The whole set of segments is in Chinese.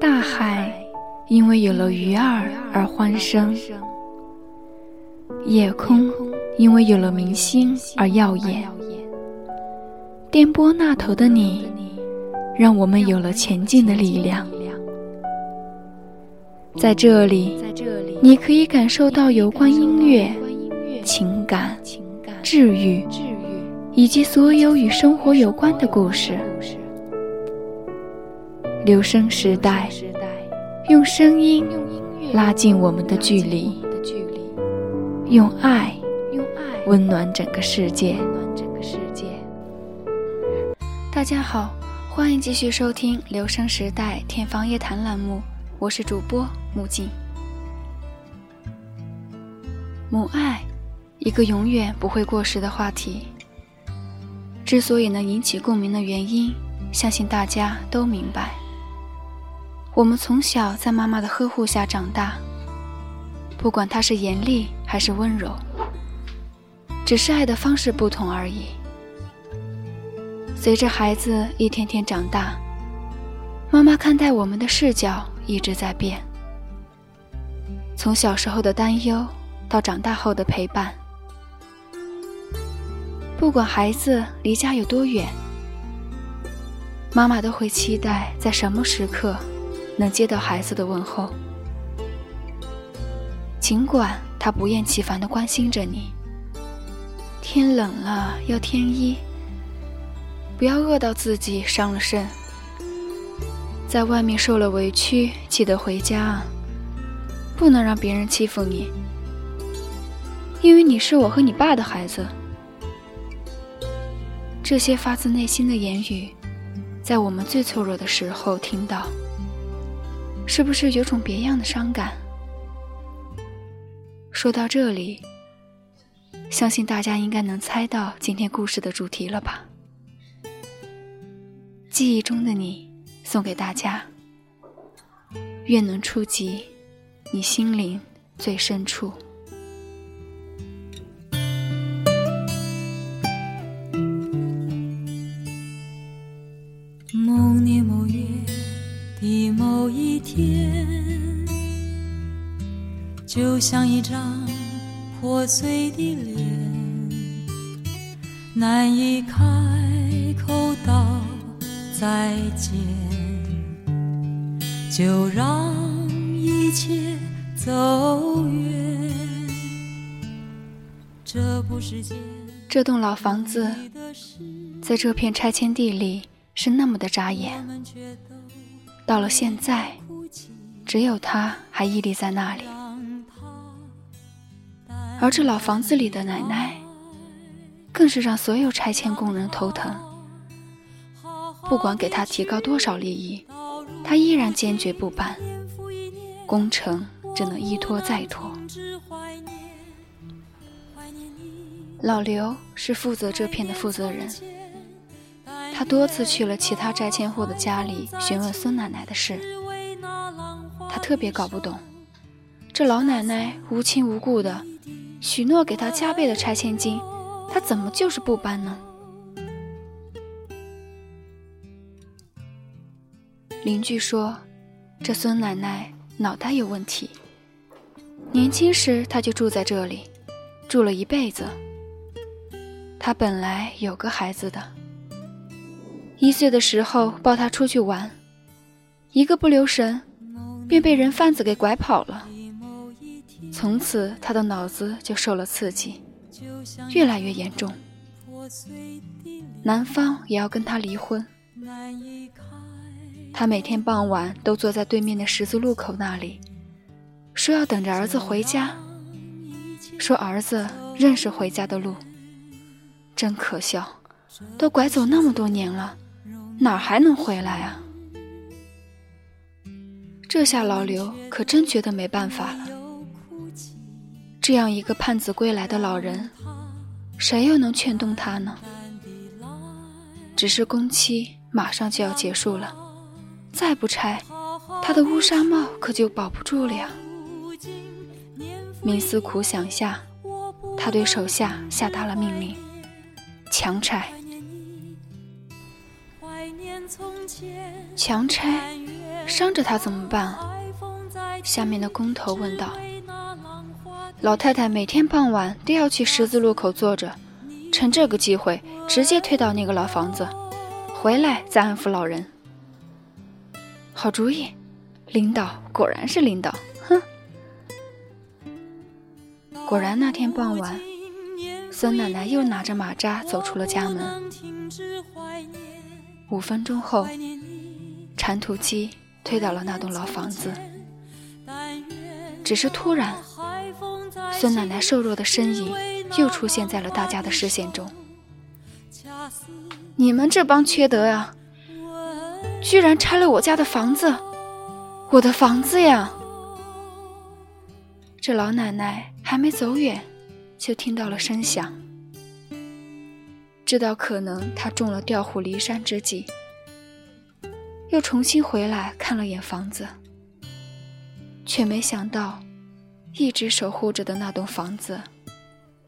大海因为有了鱼儿而欢声，夜空因为有了明星而耀眼。电波那头的你，让我们有了前进的力量。在这里，你可以感受到有关音乐、情感、治愈，以及所有与生活有关的故事。留声时代，用声音拉近我们的距离，用爱温暖整个世界。大家好，欢迎继续收听《留声时代天方夜谭》栏目。我是主播木镜。母爱，一个永远不会过时的话题。之所以能引起共鸣的原因，相信大家都明白。我们从小在妈妈的呵护下长大，不管她是严厉还是温柔，只是爱的方式不同而已。随着孩子一天天长大，妈妈看待我们的视角。一直在变，从小时候的担忧到长大后的陪伴，不管孩子离家有多远，妈妈都会期待在什么时刻能接到孩子的问候。尽管他不厌其烦地关心着你，天冷了要添衣，不要饿到自己伤了身。在外面受了委屈，记得回家啊！不能让别人欺负你，因为你是我和你爸的孩子。这些发自内心的言语，在我们最脆弱的时候听到，是不是有种别样的伤感？说到这里，相信大家应该能猜到今天故事的主题了吧？记忆中的你。送给大家，愿能触及你心灵最深处。破碎的脸，难以开口道再见。就让一切走远。这不是这栋老房子，在这片拆迁地里是那么的扎眼。到了现在，只有它还屹立在那里。而这老房子里的奶奶，更是让所有拆迁工人头疼。不管给他提高多少利益。他依然坚决不搬，工程只能一拖再拖。老刘是负责这片的负责人，他多次去了其他拆迁户的家里询问孙奶奶的事。他特别搞不懂，这老奶奶无亲无故的许诺给他加倍的拆迁金，他怎么就是不搬呢？邻居说：“这孙奶奶脑袋有问题。年轻时她就住在这里，住了一辈子。她本来有个孩子的，一岁的时候抱他出去玩，一个不留神，便被人贩子给拐跑了。从此他的脑子就受了刺激，越来越严重。男方也要跟他离婚。”他每天傍晚都坐在对面的十字路口那里，说要等着儿子回家，说儿子认识回家的路。真可笑，都拐走那么多年了，哪还能回来啊？这下老刘可真觉得没办法了。这样一个盼子归来的老人，谁又能劝动他呢？只是工期马上就要结束了。再不拆，他的乌纱帽可就保不住了呀！冥思苦想下，他对手下下达了命令：强拆！强拆！伤着他怎么办？下面的工头问道。老太太每天傍晚都要去十字路口坐着，趁这个机会直接推到那个老房子，回来再安抚老人。好主意，领导果然是领导，哼！果然那天傍晚，孙奶奶又拿着马扎走出了家门。五分钟后，铲土机推倒了那栋老房子，只是突然。孙奶奶瘦弱的身影又出现在了大家的视线中。你们这帮缺德啊！居然拆了我家的房子，我的房子呀！这老奶奶还没走远，就听到了声响，知道可能她中了调虎离山之计，又重新回来看了眼房子，却没想到。一直守护着的那栋房子，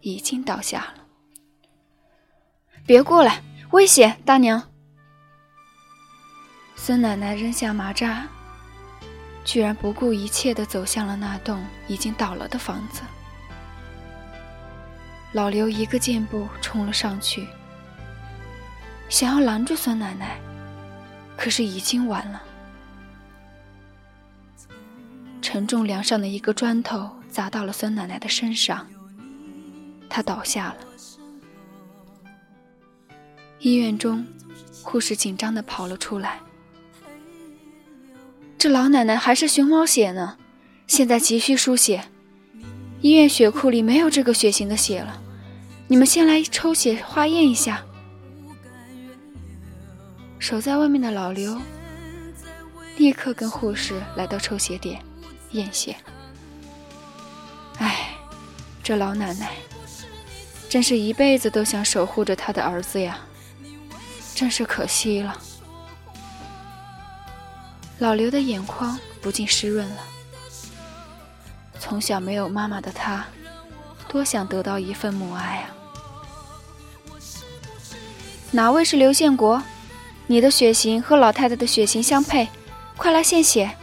已经倒下了。别过来，危险！大娘。孙奶奶扔下麻扎，居然不顾一切的走向了那栋已经倒了的房子。老刘一个箭步冲了上去，想要拦住孙奶奶，可是已经晚了。承重梁上的一个砖头砸到了孙奶奶的身上，她倒下了。医院中，护士紧张地跑了出来。这老奶奶还是熊猫血呢，现在急需输血，医院血库里没有这个血型的血了。你们先来抽血化验一下。守在外面的老刘立刻跟护士来到抽血点。艳羡。唉，这老奶奶真是一辈子都想守护着她的儿子呀，真是可惜了。老刘的眼眶不禁湿润了。从小没有妈妈的他，多想得到一份母爱啊！哪位是刘建国？你的血型和老太太的血型相配，快来献血！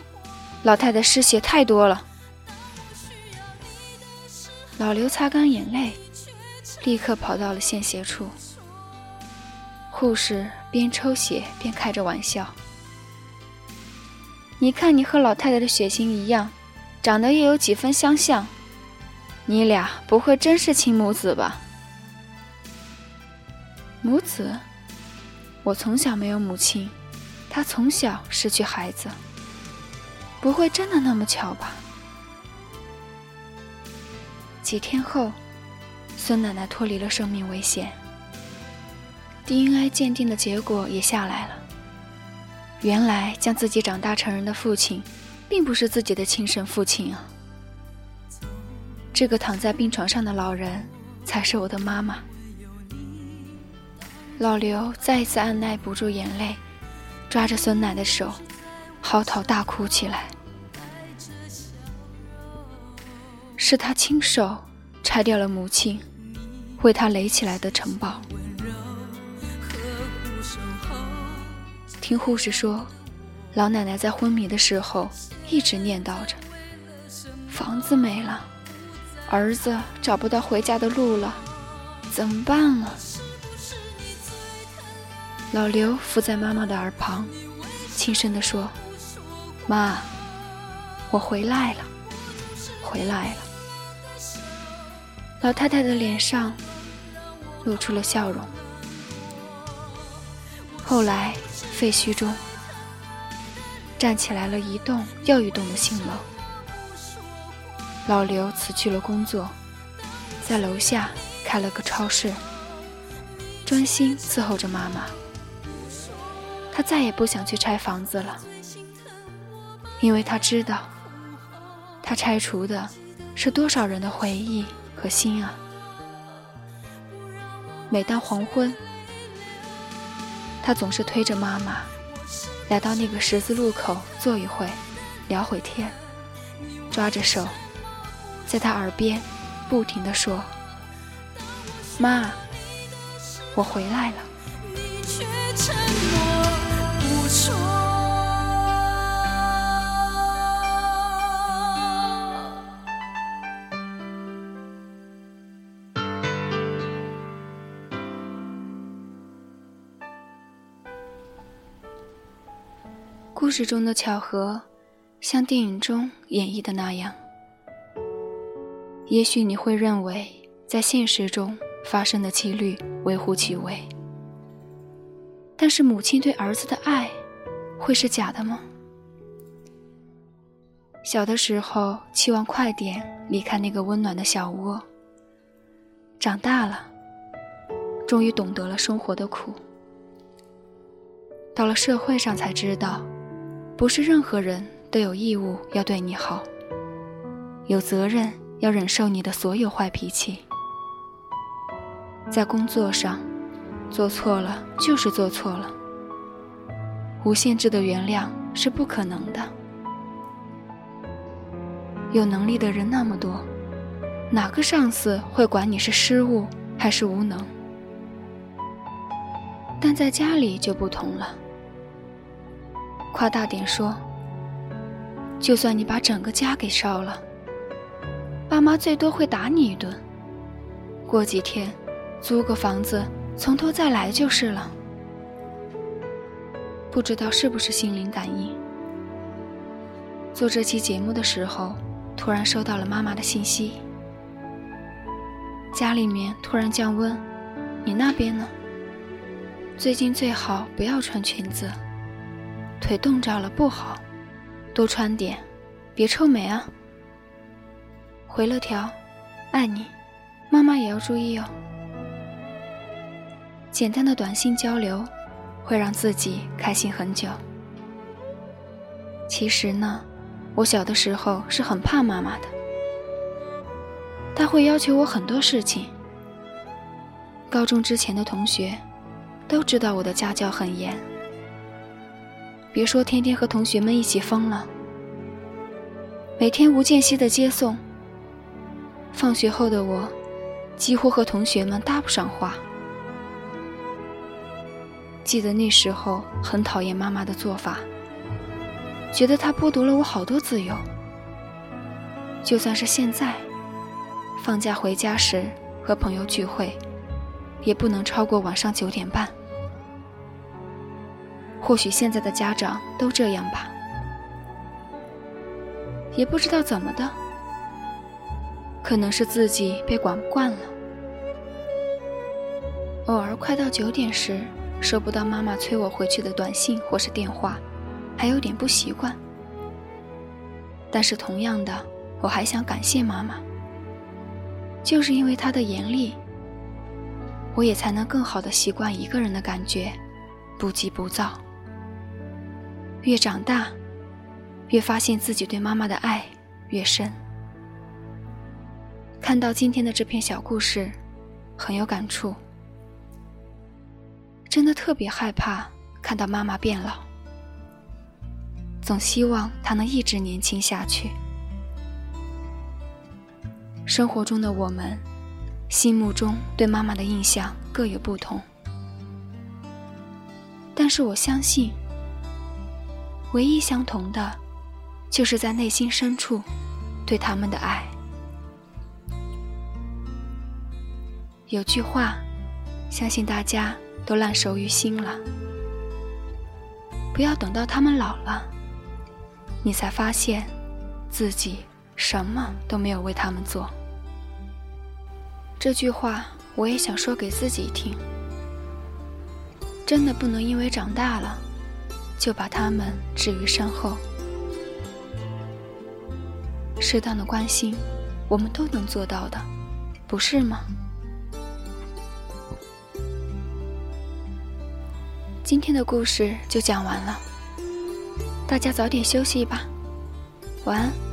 老太太失血太多了，老刘擦干眼泪，立刻跑到了献血处。护士边抽血边开着玩笑：“你看你和老太太的血型一样，长得又有几分相像，你俩不会真是亲母子吧？”母子？我从小没有母亲，她从小失去孩子。不会真的那么巧吧？几天后，孙奶奶脱离了生命危险，DNA 鉴定的结果也下来了。原来将自己长大成人的父亲，并不是自己的亲生父亲啊！这个躺在病床上的老人，才是我的妈妈。老刘再一次按耐不住眼泪，抓着孙奶的手。嚎啕大哭起来，是他亲手拆掉了母亲为他垒起来的城堡。听护士说，老奶奶在昏迷的时候一直念叨着：“房子没了，儿子找不到回家的路了，怎么办啊？”老刘伏在妈妈的耳旁，轻声地说。妈，我回来了，回来了。老太太的脸上露出了笑容。后来，废墟中站起来了一栋又一栋的新楼。老刘辞去了工作，在楼下开了个超市，专心伺候着妈妈。他再也不想去拆房子了。因为他知道，他拆除的是多少人的回忆和心啊！每当黄昏，他总是推着妈妈来到那个十字路口坐一会，聊会天，抓着手，在他耳边不停地说：“妈，我回来了。”故事中的巧合，像电影中演绎的那样。也许你会认为，在现实中发生的几率微乎其微。但是母亲对儿子的爱，会是假的吗？小的时候期望快点离开那个温暖的小窝，长大了，终于懂得了生活的苦。到了社会上才知道，不是任何人都有义务要对你好，有责任要忍受你的所有坏脾气。在工作上，做错了就是做错了，无限制的原谅是不可能的。有能力的人那么多，哪个上司会管你是失误还是无能？但在家里就不同了。夸大点说，就算你把整个家给烧了，爸妈最多会打你一顿。过几天，租个房子，从头再来就是了。不知道是不是心灵感应？做这期节目的时候。突然收到了妈妈的信息，家里面突然降温，你那边呢？最近最好不要穿裙子，腿冻着了不好，多穿点，别臭美啊。回了条，爱你，妈妈也要注意哦。简单的短信交流，会让自己开心很久。其实呢。我小的时候是很怕妈妈的，她会要求我很多事情。高中之前的同学都知道我的家教很严，别说天天和同学们一起疯了，每天无间隙的接送。放学后的我，几乎和同学们搭不上话。记得那时候很讨厌妈妈的做法。觉得她剥夺了我好多自由。就算是现在，放假回家时和朋友聚会，也不能超过晚上九点半。或许现在的家长都这样吧，也不知道怎么的，可能是自己被管惯了。偶尔快到九点时，收不到妈妈催我回去的短信或是电话。还有点不习惯，但是同样的，我还想感谢妈妈。就是因为她的严厉，我也才能更好的习惯一个人的感觉，不急不躁。越长大，越发现自己对妈妈的爱越深。看到今天的这篇小故事，很有感触，真的特别害怕看到妈妈变老。总希望她能一直年轻下去。生活中的我们，心目中对妈妈的印象各有不同，但是我相信，唯一相同的，就是在内心深处对他们的爱。有句话，相信大家都烂熟于心了：不要等到他们老了。你才发现，自己什么都没有为他们做。这句话我也想说给自己听。真的不能因为长大了，就把他们置于身后。适当的关心，我们都能做到的，不是吗？今天的故事就讲完了。大家早点休息吧，晚安。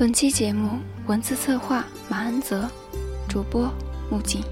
本期节目文字策划马恩泽，主播木槿。